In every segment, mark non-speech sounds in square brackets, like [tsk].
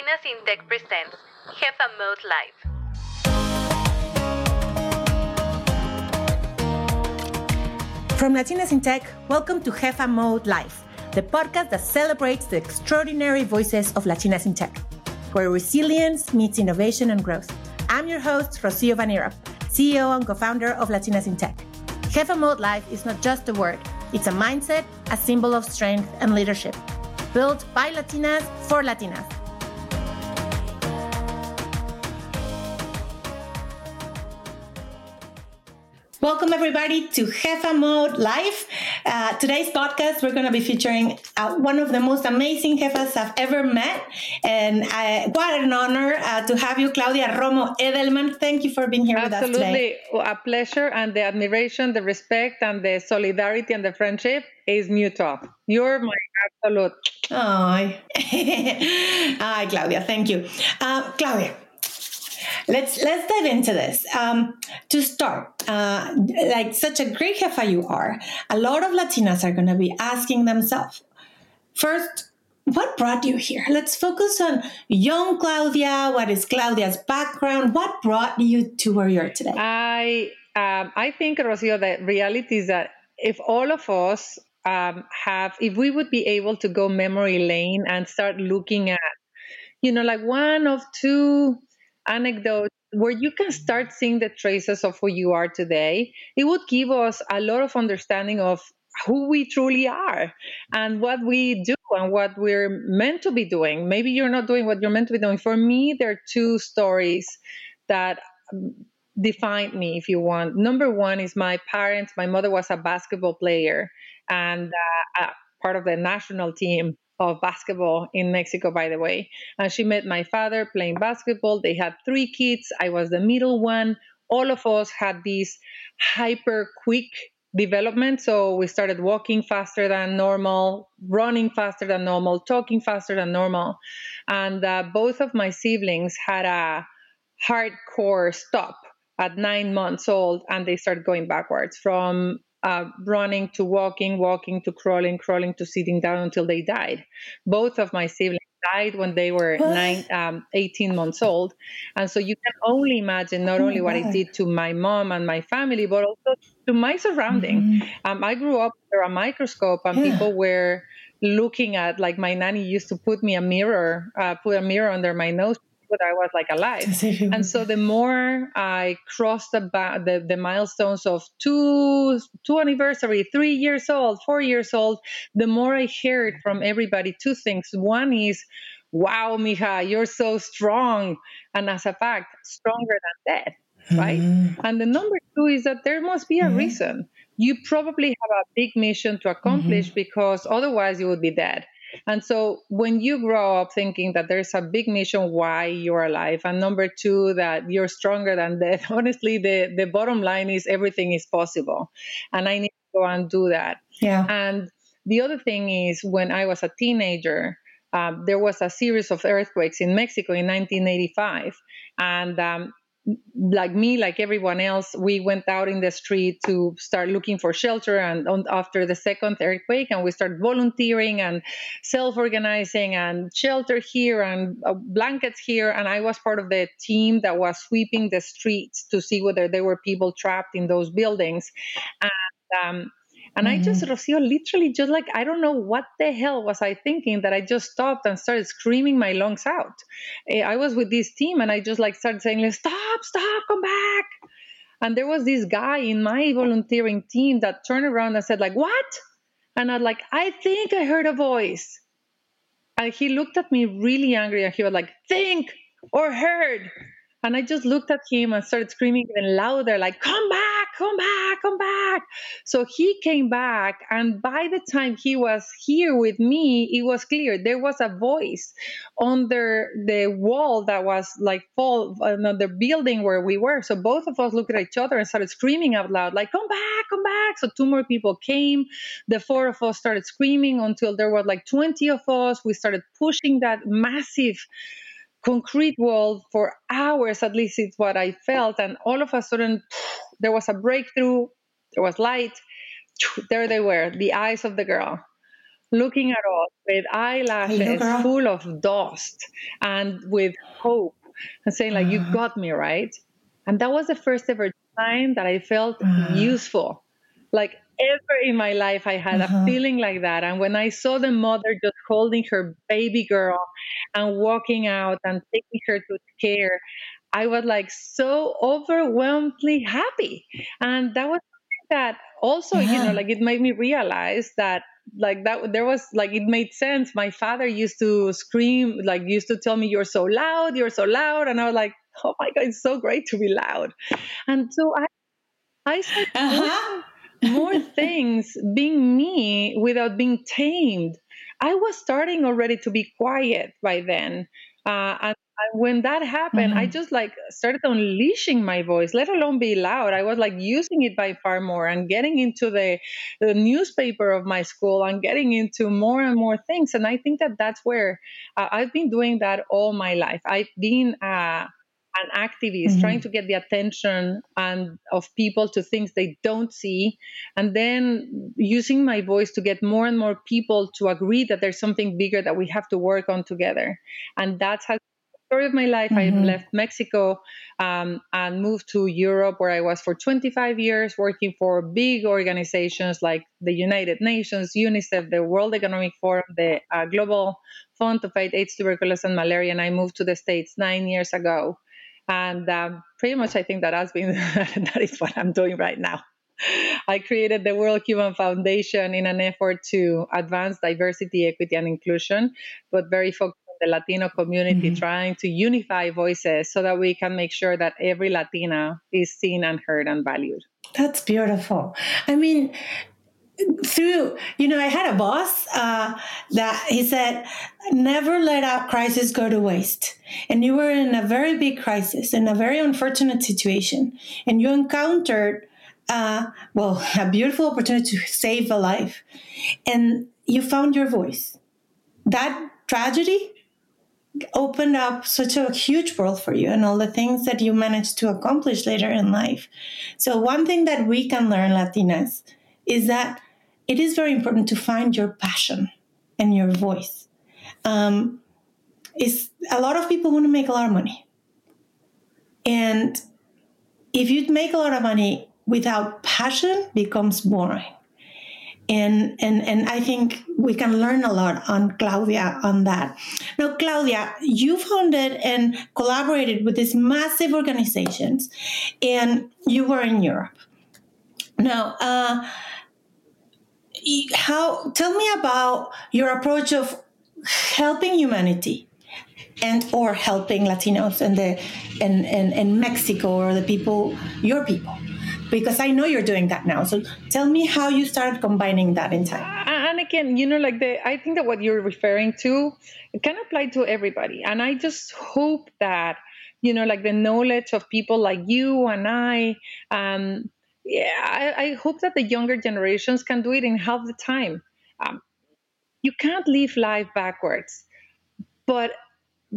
Latinas in Tech presents Jefa Mode Live. From Latinas in Tech, welcome to Jefa Mode Live, the podcast that celebrates the extraordinary voices of Latinas in Tech, where resilience meets innovation and growth. I'm your host, Rocio van Nierop, CEO and co-founder of Latinas in Tech. Jefa Mode Live is not just a word, it's a mindset, a symbol of strength and leadership, built by Latinas for Latinas. Welcome, everybody, to Jefa Mode Live. Uh, today's podcast, we're going to be featuring uh, one of the most amazing jefas I've ever met. And uh, what an honor uh, to have you, Claudia Romo Edelman. Thank you for being here Absolutely. with us today. Absolutely. A pleasure, and the admiration, the respect, and the solidarity and the friendship is mutual. You're my absolute. Hi. [laughs] Hi, Claudia. Thank you. Uh, Claudia, let's let's dive into this. Um, to start, uh, like such a great jefa you are, a lot of Latinas are going to be asking themselves, first, what brought you here? Let's focus on young Claudia. What is Claudia's background? What brought you to where you are today? I um, I think, Rocio, the reality is that if all of us um, have, if we would be able to go memory lane and start looking at, you know, like one of two anecdotes where you can start seeing the traces of who you are today, it would give us a lot of understanding of who we truly are and what we do and what we're meant to be doing. Maybe you're not doing what you're meant to be doing. For me, there are two stories that um, defined me, if you want. Number one is my parents. My mother was a basketball player and uh, part of the national team of basketball in Mexico, by the way. And she met my father playing basketball. They had three kids. I was the middle one. All of us had this hyper quick development. So we started walking faster than normal, running faster than normal, talking faster than normal. And uh, both of my siblings had a hardcore stop at nine months old and they started going backwards from uh, running to walking, walking to crawling, crawling to sitting down until they died. Both of my siblings died when they were nine, um, 18 months old. And so you can only imagine not Oh only what it did to my mom and my family, but also to my surrounding. Mhm. Um, I grew up under a microscope and Yeah. people were looking at, like my nanny used to put me a mirror, uh, put a mirror under my nose, but I was like alive. To see if you- And so the more I crossed the, ba- the the milestones of two two anniversary, three years old, four years old, the more I heard from everybody two things. One is, "Wow, mija, you're so strong," and as a fact, stronger than dead, right? Mhm. And the number two is that there must be a Mhm. reason. You probably have a big mission to accomplish Mm-hmm. because otherwise you would be dead. And so when you grow up thinking that there's a big mission why you're alive, and number two, that you're stronger than death, [laughs] honestly, the, the bottom line is everything is possible. And I need to go and do that. Yeah. And the other thing is, when I was a teenager, um, there was a series of earthquakes in Mexico in 1985. And um, like me, like everyone else, we went out in the street to start looking for shelter. And on, after the second earthquake, and we started volunteering and self organizing and shelter here and uh, blankets here. And I was part of the team that was sweeping the streets to see whether there were people trapped in those buildings. And um, and I just, Rocio, literally just like, I don't know what the hell was I thinking that I just stopped and started screaming my lungs out. Eh, I was with this team and I just like started saying, like, stop, stop, come back. And there was this guy in my volunteering team that turned around and said, like, what? And I'm like, I think I heard a voice. And he looked at me really angry and he was like, think or heard. And I just looked at him and started screaming even louder, like, come back, come back, come back. So he came back. And by the time he was here with me, it was clear there was a voice under the wall that was like fall another building where we were. So both of us looked at each other and started screaming out loud, like, come back, come back. So two more people came. The four of us started screaming until there were like 20 of us. We started pushing that massive concrete wall for hours at least it's what i felt and all of a sudden there was a breakthrough there was light [tsk] there they were the eyes of the girl looking at us with eyelashes full of dust and with hope and saying like you uh-huh. got me right? And that was the first ever time that i felt uh, useful. Like ever in my life i had uh-huh. a feeling like that. And when i saw the mother just holding her baby girl and walking out and taking her to care i was like so overwhelmingly happy. And that was that also yeah. you know like it made me realize that like that there was like it made sense. My father used to scream like used to tell me you're so loud you're so loud. And i was like oh my god it's so great to be loud. And so i i started [laughs] uh-huh. more things being me without being tamed. I was starting already to be quiet by then uh, and when that happened, mm-hmm. I just like started unleashing my voice, let alone be loud. I was like using it by far more and getting into the, the newspaper of my school and getting into more and more things. And I think that that's where uh, I've been doing that all my life. I've been uh, an activist mm-hmm. trying to get the attention and of people to things they don't see and then using my voice to get more and more people to agree that there's something bigger that we have to work on together and that's how story of my life. Mm-hmm. I left Mexico um, and moved to Europe, where I was for 25 years working for big organizations like the United Nations, UNICEF, the World Economic Forum, the uh, Global Fund to Fight AIDS, Tuberculosis, and Malaria. And I moved to the States nine years ago. And um, pretty much, I think that has been [laughs] that is what I'm doing right now. I created the We Are All Human Foundation in an effort to advance diversity, equity, and inclusion, but very focused on the Latino community, mm-hmm. trying to unify voices so that we can make sure that every Latina is seen and heard and valued. That's beautiful. I mean, through you know i had a boss uh, that he said never let a crisis go to waste. And you were in a very big crisis in a very unfortunate situation. And you encountered uh, well a beautiful opportunity to save a life. And you found your voice. That tragedy opened up such a huge world for you and all the things that you managed to accomplish later in life. So, one thing that we can learn, Latinas, is that it is very important to find your passion and your voice. Um, is a lot of people want to make a lot of money, and if you make a lot of money without passion, becomes boring and and and I think we can learn a lot on Claudia on that. Now, Claudia, you founded and collaborated with these massive organizations, and you were in Europe. Now, uh, how? Tell me about your approach of helping humanity and or helping Latinos and the and, and, and Mexico or the people, your people because I know you're doing that now. So tell me how you started combining that in time. And again, you know, like the I think that what you're referring to it can apply to everybody. And I just hope that, you know, like the knowledge of people like you and I, um, yeah, I, I hope that the younger generations can do it in half the time. Um, you can't live life backwards. But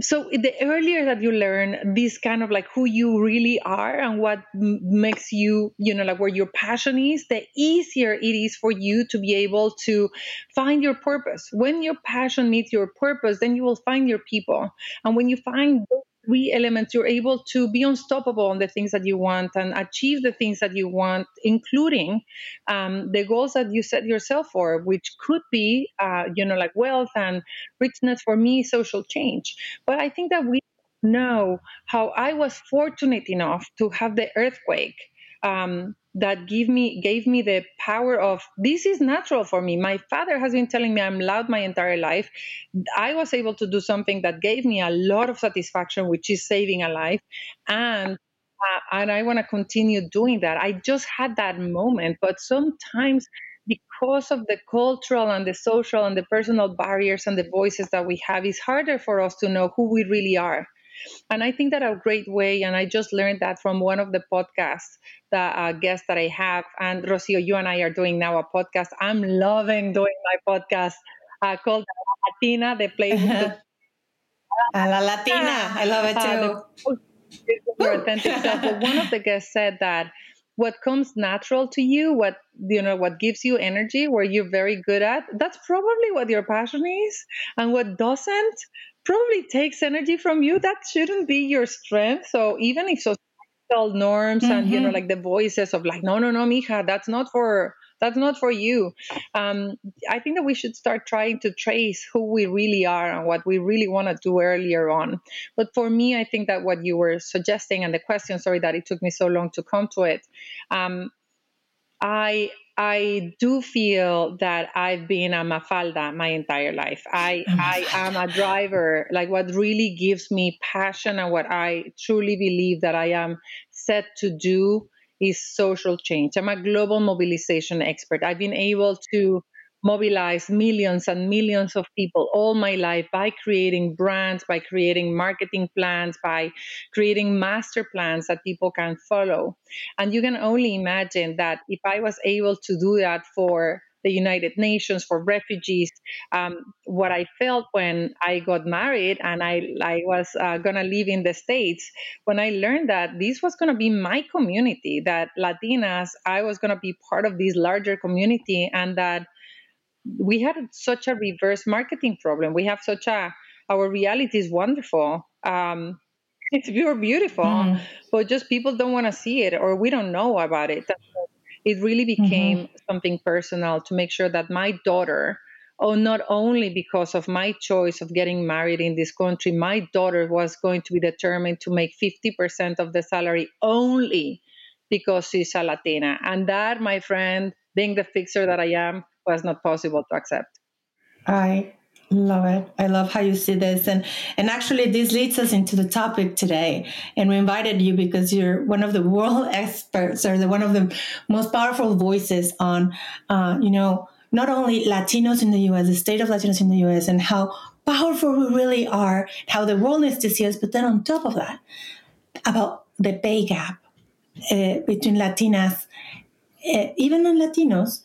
so the earlier that you learn this kind of like who you really are and what m- makes you you know like where your passion is the easier it is for you to be able to find your purpose when your passion meets your purpose then you will find your people and when you find those three elements, you're able to be unstoppable on the things that you want and achieve the things that you want, including um, the goals that you set yourself for, which could be, uh, you know, like wealth and richness for me, social change. But I think that we know how I was fortunate enough to have the earthquake. Um, that give me gave me the power of this is natural for me. My father has been telling me i'm loud my entire life. I was able to do something that gave me a lot of satisfaction which is saving a life. And uh, and i want to continue doing that. I just had that moment but sometimes because of the cultural and the social and the personal barriers and the voices that we have it's harder for us to know who we really are and I think that a great way, and I just learned that from one of the podcasts, the uh, guests that I have, and Rocio, you and I are doing now a podcast. I'm loving doing my podcast uh, called Latina, the place. Uh-huh. [laughs] La Latina, I love it too. Uh, the, your authentic self. But one of the guests said that what comes natural to you, what you know, what gives you energy, where you're very good at, that's probably what your passion is. And what doesn't probably takes energy from you, that shouldn't be your strength. So even if societal norms mm-hmm. and you know, mm-hmm. like the voices of like, no, no, no, mija, that's not for that's not for you. Um, I think that we should start trying to trace who we really are and what we really want to do earlier on. But for me, I think that what you were suggesting and the question, sorry that it took me so long to come to it. Um, I I do feel that I've been a mafalda my entire life. I I am a driver. Like what really gives me passion and what I truly believe that I am set to do is social change. I'm a global mobilization expert. I've been able to mobilize millions and millions of people all my life by creating brands, by creating marketing plans, by creating master plans that people can follow. And you can only imagine that if I was able to do that for the United Nations for refugees. Um, what I felt when I got married and I, I was uh, going to live in the States, when I learned that this was going to be my community, that Latinas, I was going to be part of this larger community, and that we had such a reverse marketing problem. We have such a, our reality is wonderful. Um, [laughs] it's pure beautiful, mm. but just people don't want to see it or we don't know about it it really mm-hmm. became mm-hmm. something personal to make sure that my daughter oh not only because of my choice of getting married in this country my daughter was going to be determined to make 50% of the salary only because she's a latina and that my friend being the fixer that i am was not possible to accept i Love it. I love how you see this. And and actually this leads us into the topic today. And we invited you because you're one of the world [laughs] experts or the one of the most powerful voices on uh, you know, not only Latinos in the US, the state of Latinos in the US and how powerful we really are, how the world needs to see us, but then on top of that, about the pay gap uh, between Latinas, uh, even non Latinos,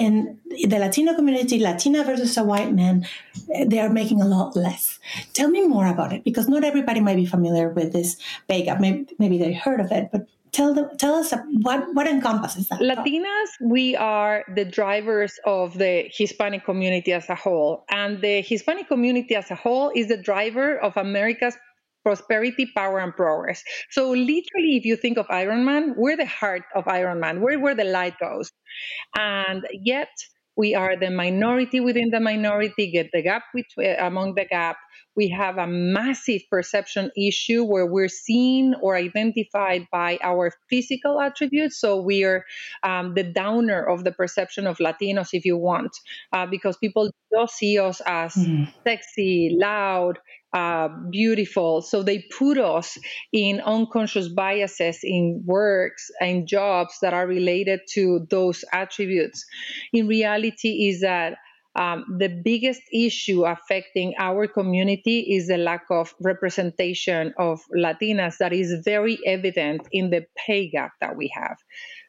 in the Latino community, Latina versus a white man, eh, they are making a lot less. Tell me more about it because not everybody might be familiar with this pay gap. Maybe, maybe they heard of it, but tell them, tell us uh, what what encompasses that. Latinas, we are the drivers of the Hispanic community as a whole, and the Hispanic community as a whole is the driver of America's prosperity, power, and progress. So literally, if you think of Iron Man, we're the heart of Iron Man. We're where the light goes. And yet we are the minority within the minority, get the gap between, among the gap. We have a massive perception issue where we're seen or identified by our physical attributes. So we're um, the downer of the perception of Latinos, if you want, uh, because people just see us as mm. sexy, loud, uh, beautiful. So they put us in unconscious biases in works and jobs that are related to those attributes. In reality, is that um, the biggest issue affecting our community is the lack of representation of Latinas that is very evident in the pay gap that we have.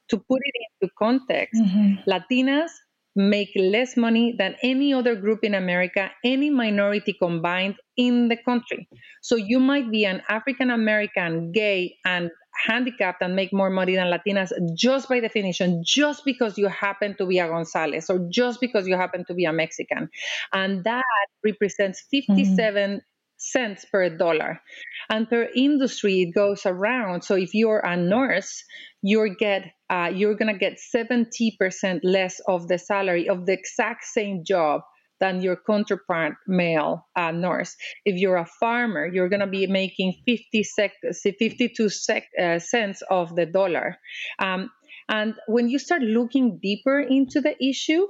To put it into context, mm-hmm. Latinas make less money than any other group in America, any minority combined in the country. So you might be an African American, gay, and handicapped and make more money than Latinas just by definition, just because you happen to be a Gonzalez or just because you happen to be a Mexican. And that represents 57 mm-hmm cents per dollar. And per industry, it goes around. So if you're a nurse, you're get uh, you're gonna get 70% less of the salary of the exact same job than your counterpart male uh, nurse. If you're a farmer, you're going to be making 50 sec- 52 sec- uh, cents of the dollar. Um, and when you start looking deeper into the issue,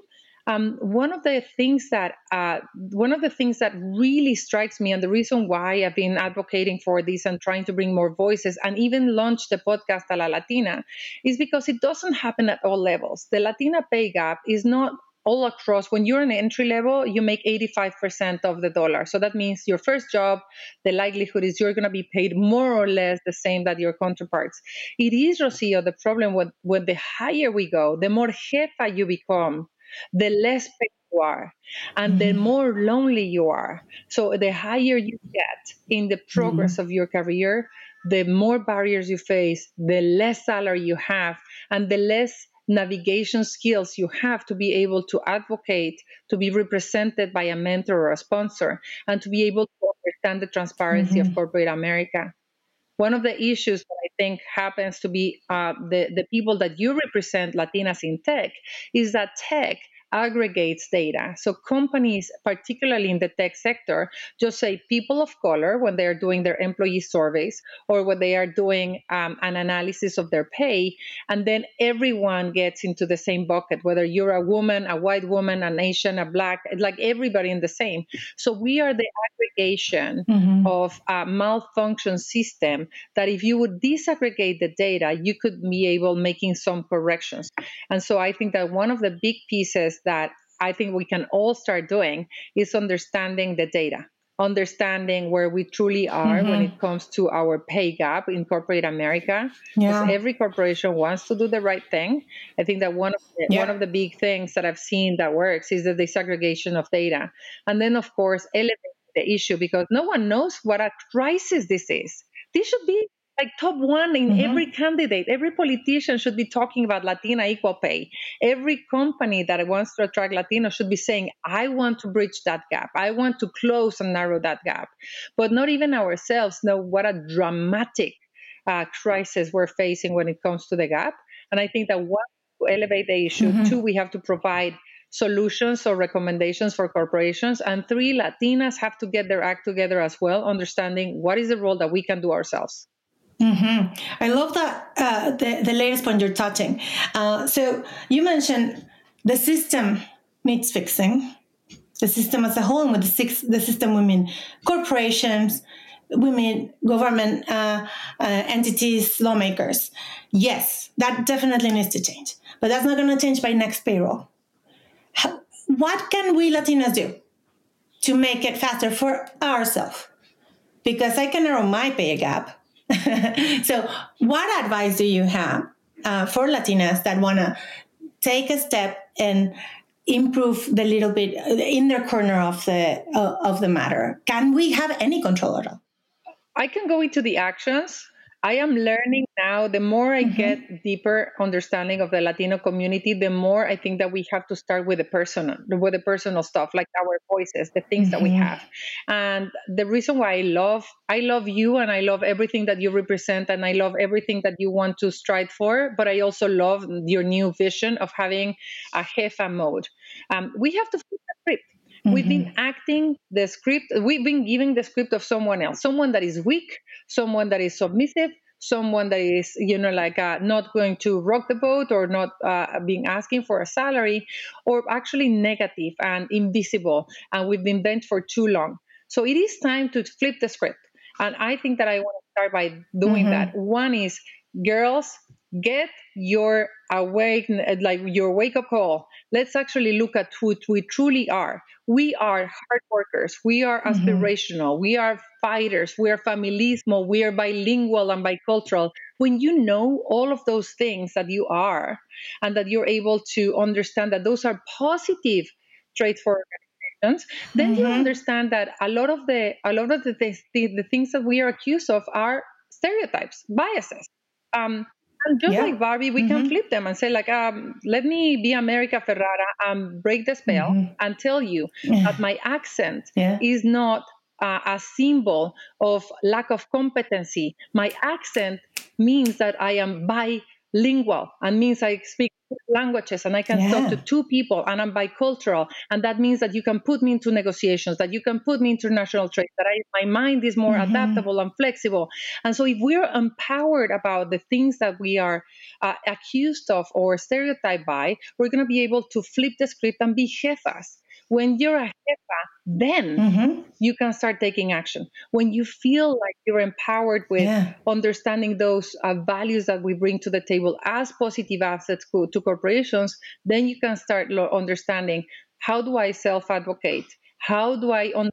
um, one of the things that uh, one of the things that really strikes me, and the reason why I've been advocating for this and trying to bring more voices, and even launch the podcast A La Latina, is because it doesn't happen at all levels. The Latina pay gap is not all across when you're an entry level you make 85% of the dollar. So that means your first job the likelihood is you're going to be paid more or less the same that your counterparts. It is rocio the problem with, when the higher we go the more jefa you become the less paid you are and the mm-hmm. more lonely you are. So the higher you get in the progress mm-hmm. of your career the more barriers you face the less salary you have and the less navigation skills you have to be able to advocate, to be represented by a mentor or a sponsor, and to be able to understand the transparency of corporate America. One of the issues that I think happens to be uh, the, the people that you represent, Latinas in tech, is that tech aggregates data. So companies, particularly in the tech sector, just say people of color when they are doing their employee surveys or when they are doing um, an analysis of their pay, and then everyone gets into the same bucket, whether you're a woman, a white woman, an Asian, a black, like everybody in the same. So we are the aggregation mm-hmm. of a malfunction system that if you would disaggregate the data, you could be able making some corrections. And so I think that one of the big pieces that I think we can all start doing is understanding the data, understanding where we truly are mm-hmm. when it comes to our pay gap in corporate America. Yeah. every corporation wants to do the right thing. I think that one of the, yeah. one of the big things that I've seen that works is the disaggregation of data, and then of course elevate the issue because no one knows what a crisis this is. This should be like top one in mm-hmm. every candidate. Every politician should be talking about Latina equal pay. Every company that wants to attract Latinos should be saying, I want to bridge that gap. I want to close and narrow that gap. But not even ourselves know what a dramatic uh, crisis we're facing when it comes to the gap. And I think that one, to elevate the issue, mm-hmm. two, we have to provide solutions or recommendations for corporations. And three, Latinas have to get their act together as well, understanding what is the role that we can do ourselves. Mm-hmm. I love that uh, the the latest point you're touching. Uh, so you mentioned the system needs fixing. The system as a whole, and with the six, the system we mean corporations, women, government uh, uh entities, lawmakers. Yes, that definitely needs to change, but that's not going to change by next payroll. How, what can we Latinas do to make it faster for ourselves? Because I can narrow my pay gap [laughs] so, what advice do you have uh, for Latinas that want to take a step and improve the little bit in their corner of the uh, of the matter? Can we have any control at all? I can go into the actions I am learning now. The more I mm-hmm. get deeper understanding of the Latino community, the more I think that we have to start with the personal, with the personal stuff, like our voices, the things mm-hmm. that we mm-hmm. have. And the reason why I love, I love you, and I love everything that you represent, and I love everything that you want to strive for. But I also love your new vision of having a jefa mode. Um, we have to flip the script Mm-hmm. We've been mm-hmm. acting the script, we've been giving the script of someone else, someone that is weak, someone that is submissive, someone that is, you know, like uh, not going to rock the boat or not uh, being asking for a salary, or actually negative and invisible. And we've been bent for too long. So it is time to flip the script. And I think that I want to start by doing mm-hmm. that. One is girls, get your awake like your wake up call. Let's actually look at who we truly are. We are hard workers. We are mm-hmm. aspirational. Mm-hmm. we are fighters. We are familismo. We are bilingual and bicultural. When you know all of those things that you are and that you're able to understand that those are positive traits for organizations then mm-hmm. you understand that a lot of the a lot of the, the, the things that we are accused of are stereotypes biases. Um, and just yeah. like Barbie, we mm-hmm. can flip them and say, like, um, let me be America Ferrera and break the spell mm-hmm. and tell you that my accent yeah. is not uh, a symbol of lack of competency. My accent means that I am bilingual and means I speak languages and I can yeah. talk to two people and I'm bicultural. And that means that you can put me into negotiations, that you can put me international trade, that I, my mind is more mm-hmm. adaptable and flexible. And so if we're empowered about the things that we are uh, accused of or stereotyped by, we're going to be able to flip the script and be jefas when you're a jefa, then mm-hmm. you can start taking action. When you feel like you're empowered with yeah. understanding those uh, values that we bring to the table as positive assets to, to corporations, then you can start lo- understanding how do I self advocate? How do I understand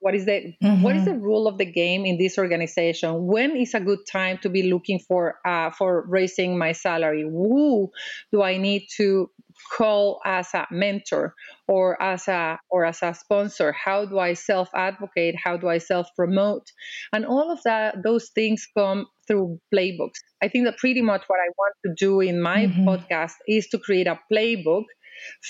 what is the mm-hmm. what is the rule of the game in this organization when is a good time to be looking for uh, for raising my salary who do i need to call as a mentor or as a or as a sponsor how do i self advocate how do i self promote and all of that those things come through playbooks i think that pretty much what i want to do in my mm-hmm. podcast is to create a playbook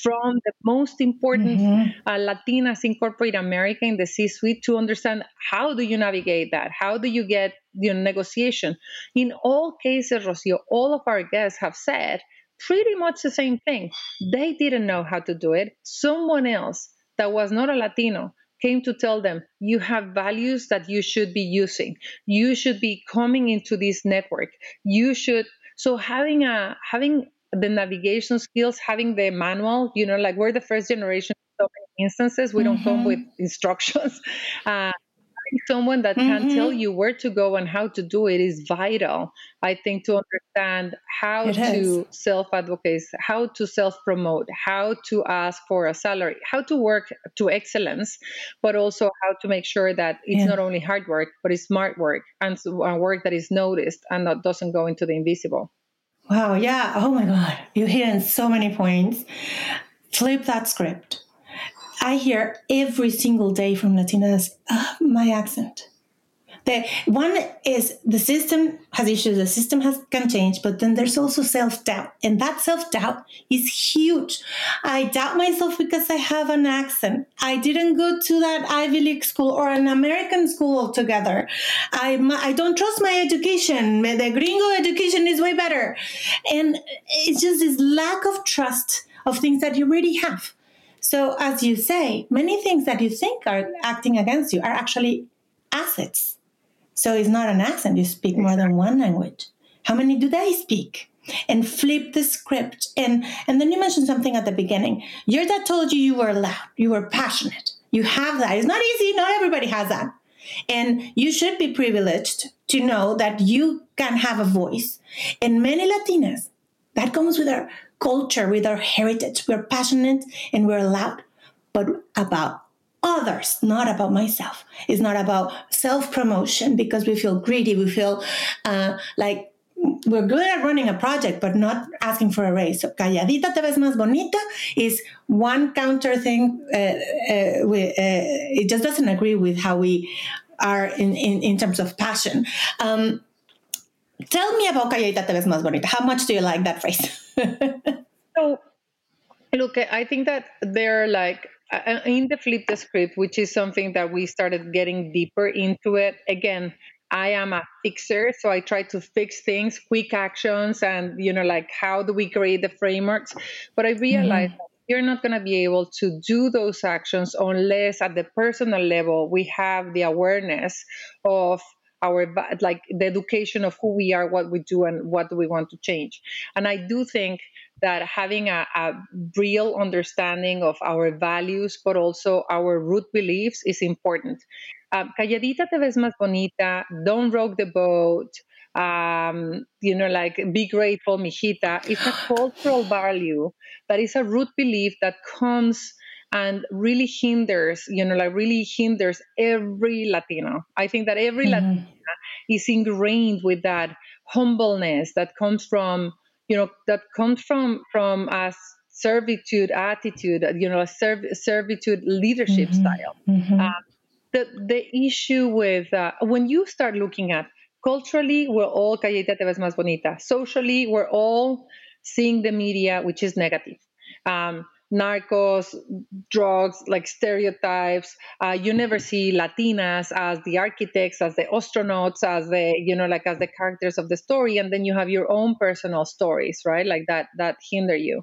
from the most important mm-hmm. uh, Latinas in corporate America in the C-suite to understand how do you navigate that? How do you get your negotiation? In all cases, Rocio, all of our guests have said pretty much the same thing. They didn't know how to do it. Someone else that was not a Latino came to tell them you have values that you should be using you should be coming into this network you should so having a having the navigation skills, having the manual, you know, like we're the first generation of instances, we mm-hmm. don't come with mm-hmm. instructions. [laughs] Uh, someone that mm-hmm. can tell you where to go and how to do it is vital i think to understand how it to self advocate how to self promote how to ask for a salary how to work to excellence but also how to make sure that it's yeah. not only hard work but it's smart work and work that is noticed and that doesn't go into the invisible Wow, yeah. Oh my God. You hit on so many points. Flip that script. I hear every single day from Latinas, uh, my accent. The one is the system has issues, the system has can change, but then there's also self-doubt. And that self-doubt is huge. I doubt myself because I have an accent. I didn't go to that Ivy League school or an American school altogether. I, I don't trust my education. The gringo education is way better. And it's just this lack of trust of things that you already have. So, as you say, many things that you think are acting against you are actually assets so it's not an accent. You speak more than one language. How many do they speak? And flip the script. And and then you mentioned something at the beginning. Your dad told you you were loud, you were passionate. You have that. It's not easy. Not everybody has that. And you should be privileged to know that you can have a voice. And many Latinas, that comes with our culture, with our heritage. We're passionate and we're loud, but about others, not about myself. It's not about self promotion because we feel greedy. We feel uh, like we're good at running a project, but not asking for a raise. So, calladita te ves más bonita is one counter thing. Uh, uh, we, uh, it just doesn't agree with how we are in, in, in terms of passion. Um, tell me about calladita te ves más bonita. How much do you like that phrase? [laughs] so, look, I think that they're like uh, in the flip the script, which is something that we started getting deeper into it. Again, I am a fixer, so I try to fix things, quick actions, and you know, like how do we create the frameworks? But I realized mm-hmm. you're not going to be able to do those actions unless at the personal level we have the awareness of our like the education of who we are what we do and what do we want to change and i do think that having a, a, real understanding of our values, but also our root beliefs is important. Um, calladita te ves más bonita, don't rock the boat, um, you know, like be grateful, mijita. It's a cultural value that is a root belief that comes and really hinders, you know, like really hinders every Latino. I think that every mm-hmm. Latina is ingrained with that humbleness that comes from you know that comes from from a servitude attitude you know a serv- servitude leadership mm-hmm. style mm-hmm. Uh, the the issue with uh, when you start looking at culturally we're all calladita te ves más bonita socially we're all seeing the media which is negative um, narcos, drugs, like stereotypes. Uh, you never see Latinas as the architects, as the astronauts, as the you know like as the characters of the story, and then you have your own personal stories, right? Like that that hinder you.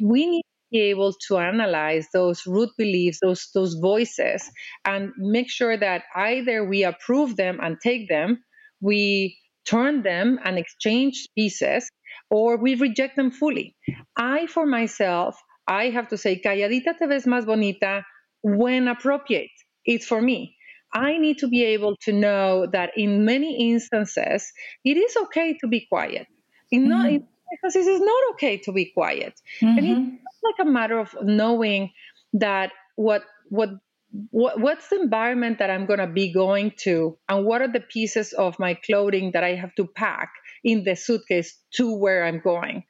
We need to be able to analyze those root beliefs, those those voices, and make sure that either we approve them and take them, we turn them and exchange pieces, or we reject them fully. I, for myself, I have to say, calladita te ves más bonita when appropriate. It's for me. I need to be able to know that in many instances, it is okay to be quiet. In, mm-hmm. not, in instances, it's not okay to be quiet. Mm-hmm. And it's like a matter of knowing that what what what, what's the environment that I'm going to be going to, and what are the pieces of my clothing that I have to pack in the suitcase to where I'm going.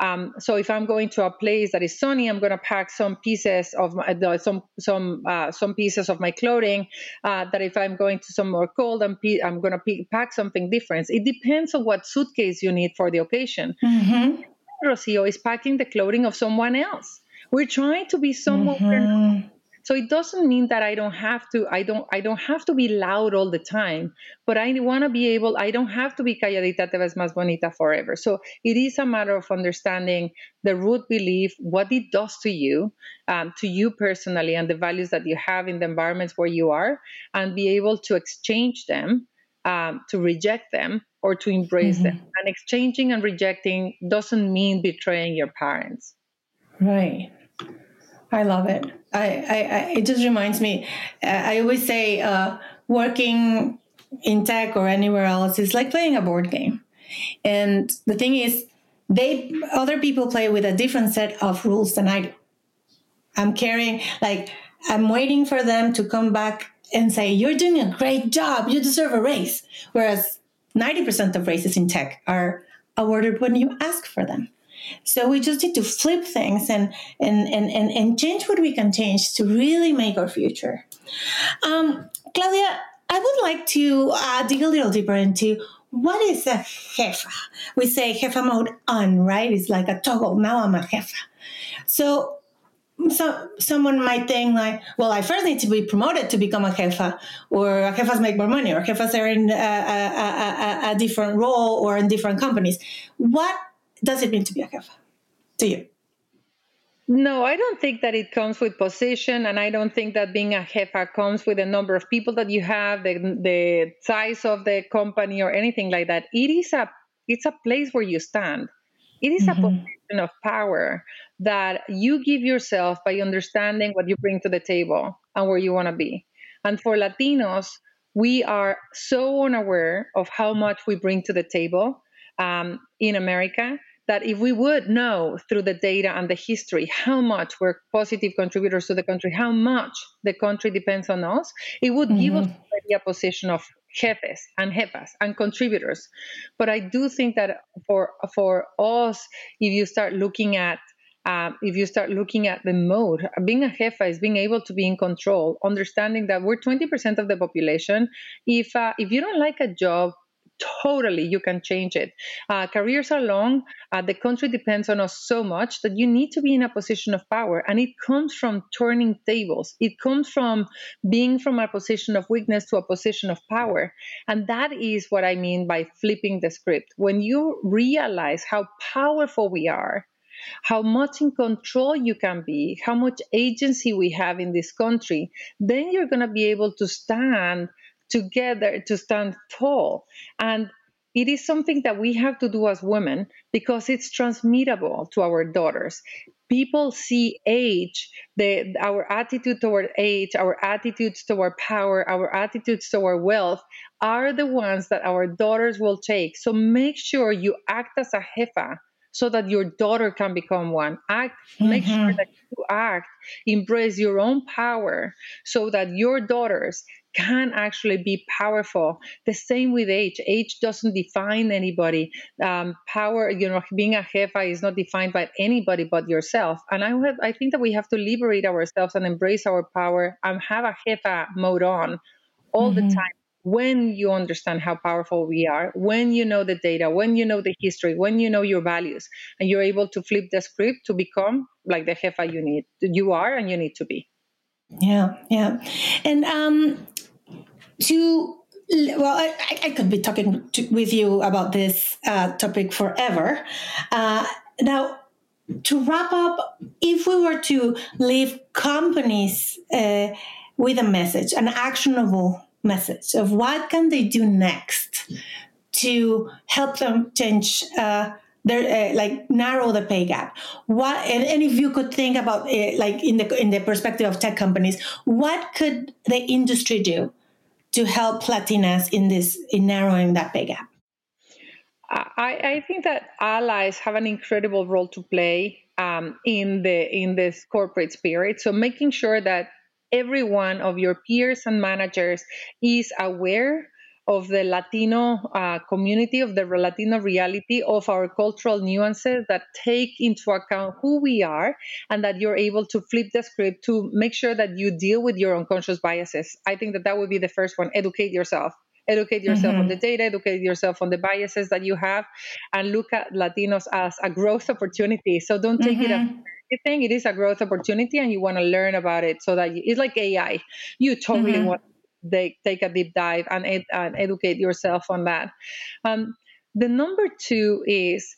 Um, so if I'm going to a place that is sunny, I'm going to pack some pieces of my, some some uh, some pieces of my clothing. Uh, that if I'm going to somewhere cold, I'm I'm going to pack something different. It depends on what suitcase you need for the occasion. Mm-hmm. Rocio is packing the clothing of someone else. We're trying to be someone mm-hmm. So it doesn't mean that I don't have to I don't I don't have to be loud all the time, but I want to be able I don't have to be calladita te ves más bonita forever. So it is a matter of understanding the root belief, what it does to you, um, to you personally, and the values that you have in the environments where you are, and be able to exchange them, um, to reject them, or to embrace mm-hmm. them. And exchanging and rejecting doesn't mean betraying your parents. Right. I love it. I, I, I it just reminds me. Uh, I always say uh, working in tech or anywhere else is like playing a board game, and the thing is, they other people play with a different set of rules than I do. I'm carrying like I'm waiting for them to come back and say you're doing a great job. You deserve a raise. Whereas 90% of raises in tech are awarded when you ask for them. So we just need to flip things and and and and, and change what we can change to really make our future. Um, Claudia, I would like to uh, dig a little deeper into what is a jefa. We say jefa mode on, right? It's like a toggle. Now I'm a jefa. So so someone might think like, well, I first need to be promoted to become a jefa, or jefas make more money, or jefas are in a, a, a, a different role or in different companies. What does it mean to be a jefa to you? No, I don't think that it comes with position, and I don't think that being a jefa comes with the number of people that you have, the the size of the company, or anything like that. It is a it's a place where you stand. It is mm-hmm. a position of power that you give yourself by understanding what you bring to the table and where you want to be. And for Latinos, we are so unaware of how much we bring to the table um, in America that if we would know through the data and the history how much we're positive contributors to the country, how much the country depends on us, it would mm-hmm. give us mm-hmm. a position of jefes and jefas and contributors. But I do think that for for us, if you start looking at um, if you start looking at the mode, being a jefa is being able to be in control, understanding that we're 20% of the population. If uh, if you don't like a job, totally you can change it. Uh, careers are long uh, the country depends on us so much that you need to be in a position of power and it comes from turning tables. It comes from being from a position of weakness to a position of power. And that is what i mean by flipping the script. When you realize how powerful we are how much in control you can be, how much agency we have in this country, then you're going to be able to stand together to stand tall. And it is something that we have to do as women because it's transmittable to our daughters. People see age, the, our attitude toward age, our attitudes toward power, our attitudes toward wealth are the ones that our daughters will take. So make sure you act as a jefa so that your daughter can become one. Act, mm-hmm. make sure mm-hmm. that you act, embrace your own power so that your daughters can actually be powerful. The same with age. Age doesn't define anybody. Um, power, you know, being a jefa is not defined by anybody but yourself. And I have, I think that we have to liberate ourselves and embrace our power and have a jefa mode on all mm-hmm. the time when you understand how powerful we are, when you know the data, when you know the history, when you know your values, and you're able to flip the script to become like the jefa you need, you are, and you need to be. Yeah, yeah, and um, to well, I, I could be talking to, with you about this uh, topic forever. Uh, now, to wrap up, if we were to leave companies uh, with a message, an actionable message of what can they do next to help them change uh, their uh, like narrow the pay gap what and, and if you could think about it like in the in the perspective of tech companies what could the industry do to help latinas in this in narrowing that pay gap I, I think that allies have an incredible role to play um, in the in this corporate spirit. So making sure that every one of your peers and managers is aware of the Latino uh, community, of the Latino reality, of our cultural nuances that take into account who we are, and that you're able to flip the script to make sure that you deal with your unconscious biases. I think that that would be the first one. Educate yourself educate yourself mm-hmm. on the data educate yourself on the biases that you have and look at latinos as a growth opportunity so don't take mm-hmm. it as anything it is a growth opportunity and you want to learn about it so that you, it's like ai you totally mm-hmm. want they take a deep dive and, ed, and educate yourself on that. Um, the number two is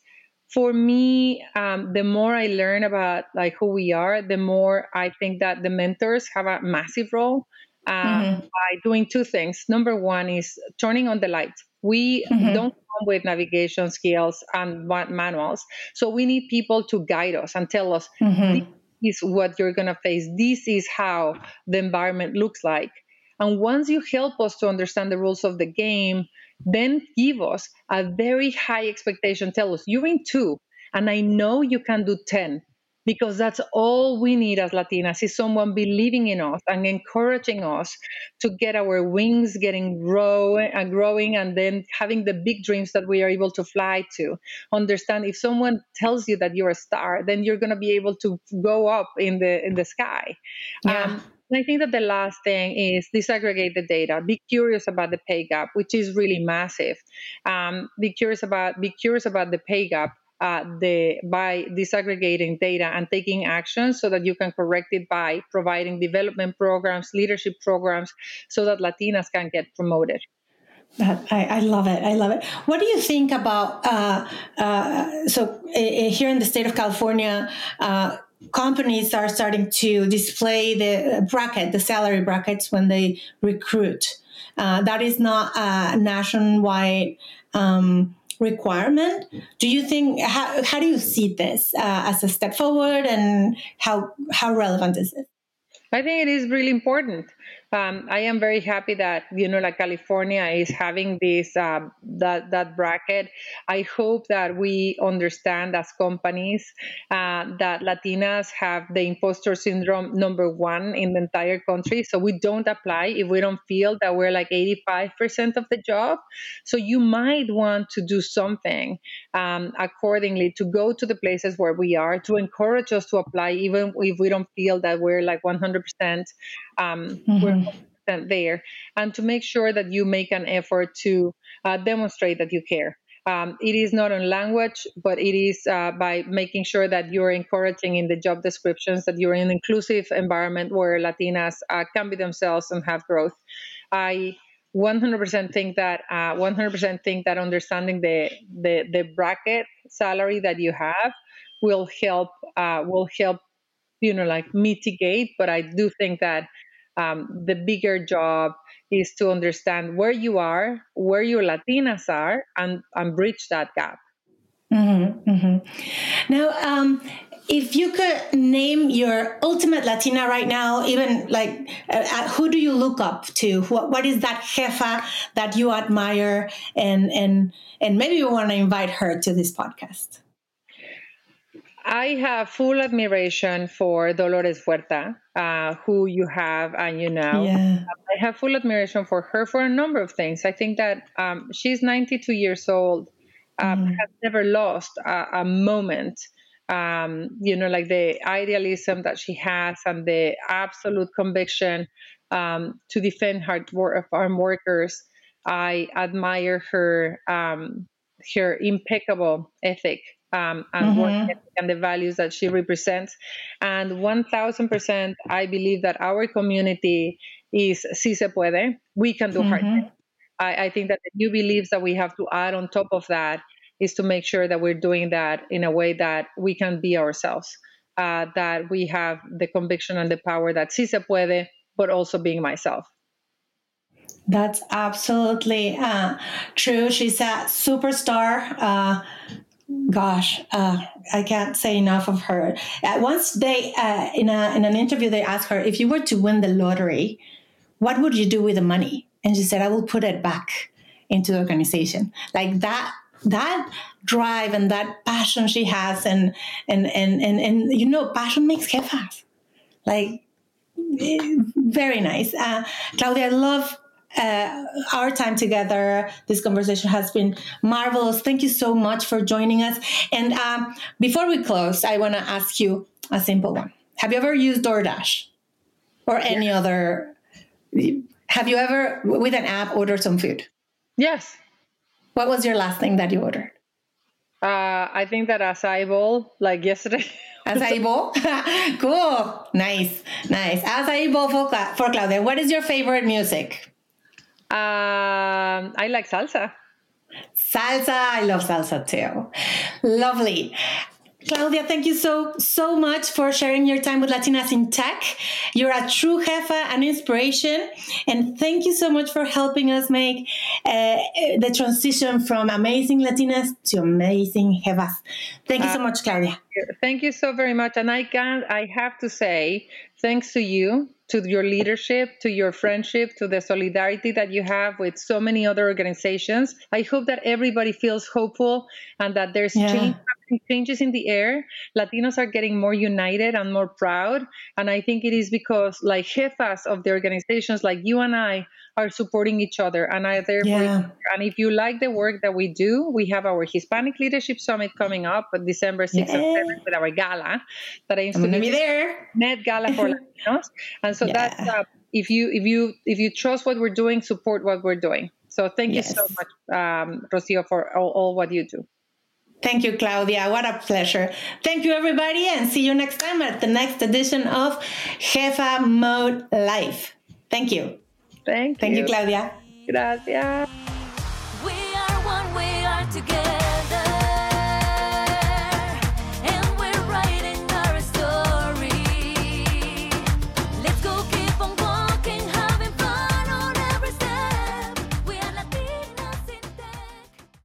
for me um, the more i learn about like who we are the more i think that the mentors have a massive role uh, mm-hmm. by doing two things number one is turning on the light we mm-hmm. don't come with navigation skills and manuals so we need people to guide us and tell us mm-hmm. this is what you're going to face this is how the environment looks like and once you help us to understand the rules of the game, then give us a very high expectation. Tell us, you're in two, and I know you can do 10 because that's all we need as Latinas is someone believing in us and encouraging us to get our wings getting grow and growing and then having the big dreams that we are able to fly to. Understand if someone tells you that you're a star, then you're going to be able to go up in the in the sky. Yeah. Um, I think that the last thing is disaggregate the data. Be curious about the pay gap, which is really massive. Um, be curious about be curious about the pay gap. Uh, the by disaggregating data and taking action so that you can correct it by providing development programs, leadership programs, so that Latinas can get promoted. I, I, love it. I love it. What do you think about uh, uh, so uh, here in the state of California? Companies are starting to display the bracket, the salary brackets when they recruit. Uh, that is not a nationwide um, requirement. Do you think how, how do you see this uh, as a step forward, and how how relevant is it? I think it is really important um, I am very happy that you know, like California is having this um, that that bracket. I hope that we understand as companies uh, that Latinas have the imposter syndrome number one in the entire country. So we don't apply if we don't feel that we're like 85% of the job. So you might want to do something um, accordingly to go to the places where we are to encourage us to apply, even if we don't feel that we're like 100% um, mm-hmm. there, and to make sure that you make an effort to uh, demonstrate that you care. Um, it is not on language, but it is uh, by making sure that you're encouraging in the job descriptions that you're in an inclusive environment where Latinas uh, can be themselves and have growth. I 100% think that 100% uh, think that understanding the, the the bracket salary that you have will help uh, will help you know like mitigate. But I do think that um, the bigger job is to understand where you are, where your Latinas are, and, and bridge that gap. Mm-hmm, mm-hmm. Now, um, if you could name your ultimate Latina right now, even like uh, uh who do you look up to? What, what is that jefa that you admire, and and and maybe you want to invite her to this podcast? I have full admiration for Dolores Huerta, uh, who you have and you know. Yeah. I have full admiration for her for a number of things. I think that um, she's 92 years old, um, mm. has never lost a, a moment. Um, you know, like the idealism that she has and the absolute conviction um, to defend hard work, of farm workers. I admire her um, her impeccable ethic um, and mm-hmm. and the values that she represents. And 1000%, I believe that our community is si se puede. We can do mm-hmm. hard things. I, I think that the new beliefs that we have to add on top of that is to make sure that we're doing that in a way that we can be ourselves, uh, that we have the conviction and the power that si se puede, but also being myself. That's absolutely uh, true. She's a superstar. Uh, gosh, uh, I can't say enough of her. Once they, uh, in, a, in an interview, they asked her, if you were to win the lottery, what would you do with the money? And she said, I will put it back into the organization. Like that, that drive and that passion she has and, and, and, and, and you know, passion makes jefas. Like, very nice. Uh, Claudia, I love uh, our time together. This conversation has been marvelous. Thank you so much for joining us. And um, before we close, I want to ask you a simple one. Have you ever used DoorDash or any yeah. other? Have you ever, with an app, ordered some food? Yes. What was your last thing that you ordered? Uh, I think that acai bowl, like yesterday. [laughs] acai bowl? [laughs] cool. Nice. Nice. Acai bowl for, for Claudia. What is your favorite music? Um, I like salsa. Salsa. I love salsa too. Lovely. Claudia, thank you so, so much for sharing your time with Latinas in Tech. You're a true jefa and inspiration. And thank you so much for helping us make uh, the transition from amazing Latinas to amazing jefas. Thank you so uh, much, Claudia. Thank you so very much. And I can, I have to say, thanks to you to your leadership, to your friendship, to the solidarity that you have with so many other organizations. I hope that everybody feels hopeful and that there's yeah. change, changes in the air. Latinos are getting more united and more proud. And I think it is because, like jefas of the organizations like you and I, are supporting each other and there yeah. and if you like the work that we do we have our hispanic leadership summit coming up on december 6th yeah. and 7th with our gala that i'm going to be there net gala for [laughs] latinos and so yeah. that's uh, if you if you if you trust what we're doing support what we're doing so thank yes. you so much um, rocio for all, all what you do Thank you, Claudia. What a pleasure. Thank you, everybody, and see you next time at the next edition of Jefa Mode Live. Thank you. Thank, you. Thank you. you, Claudia. Gracias.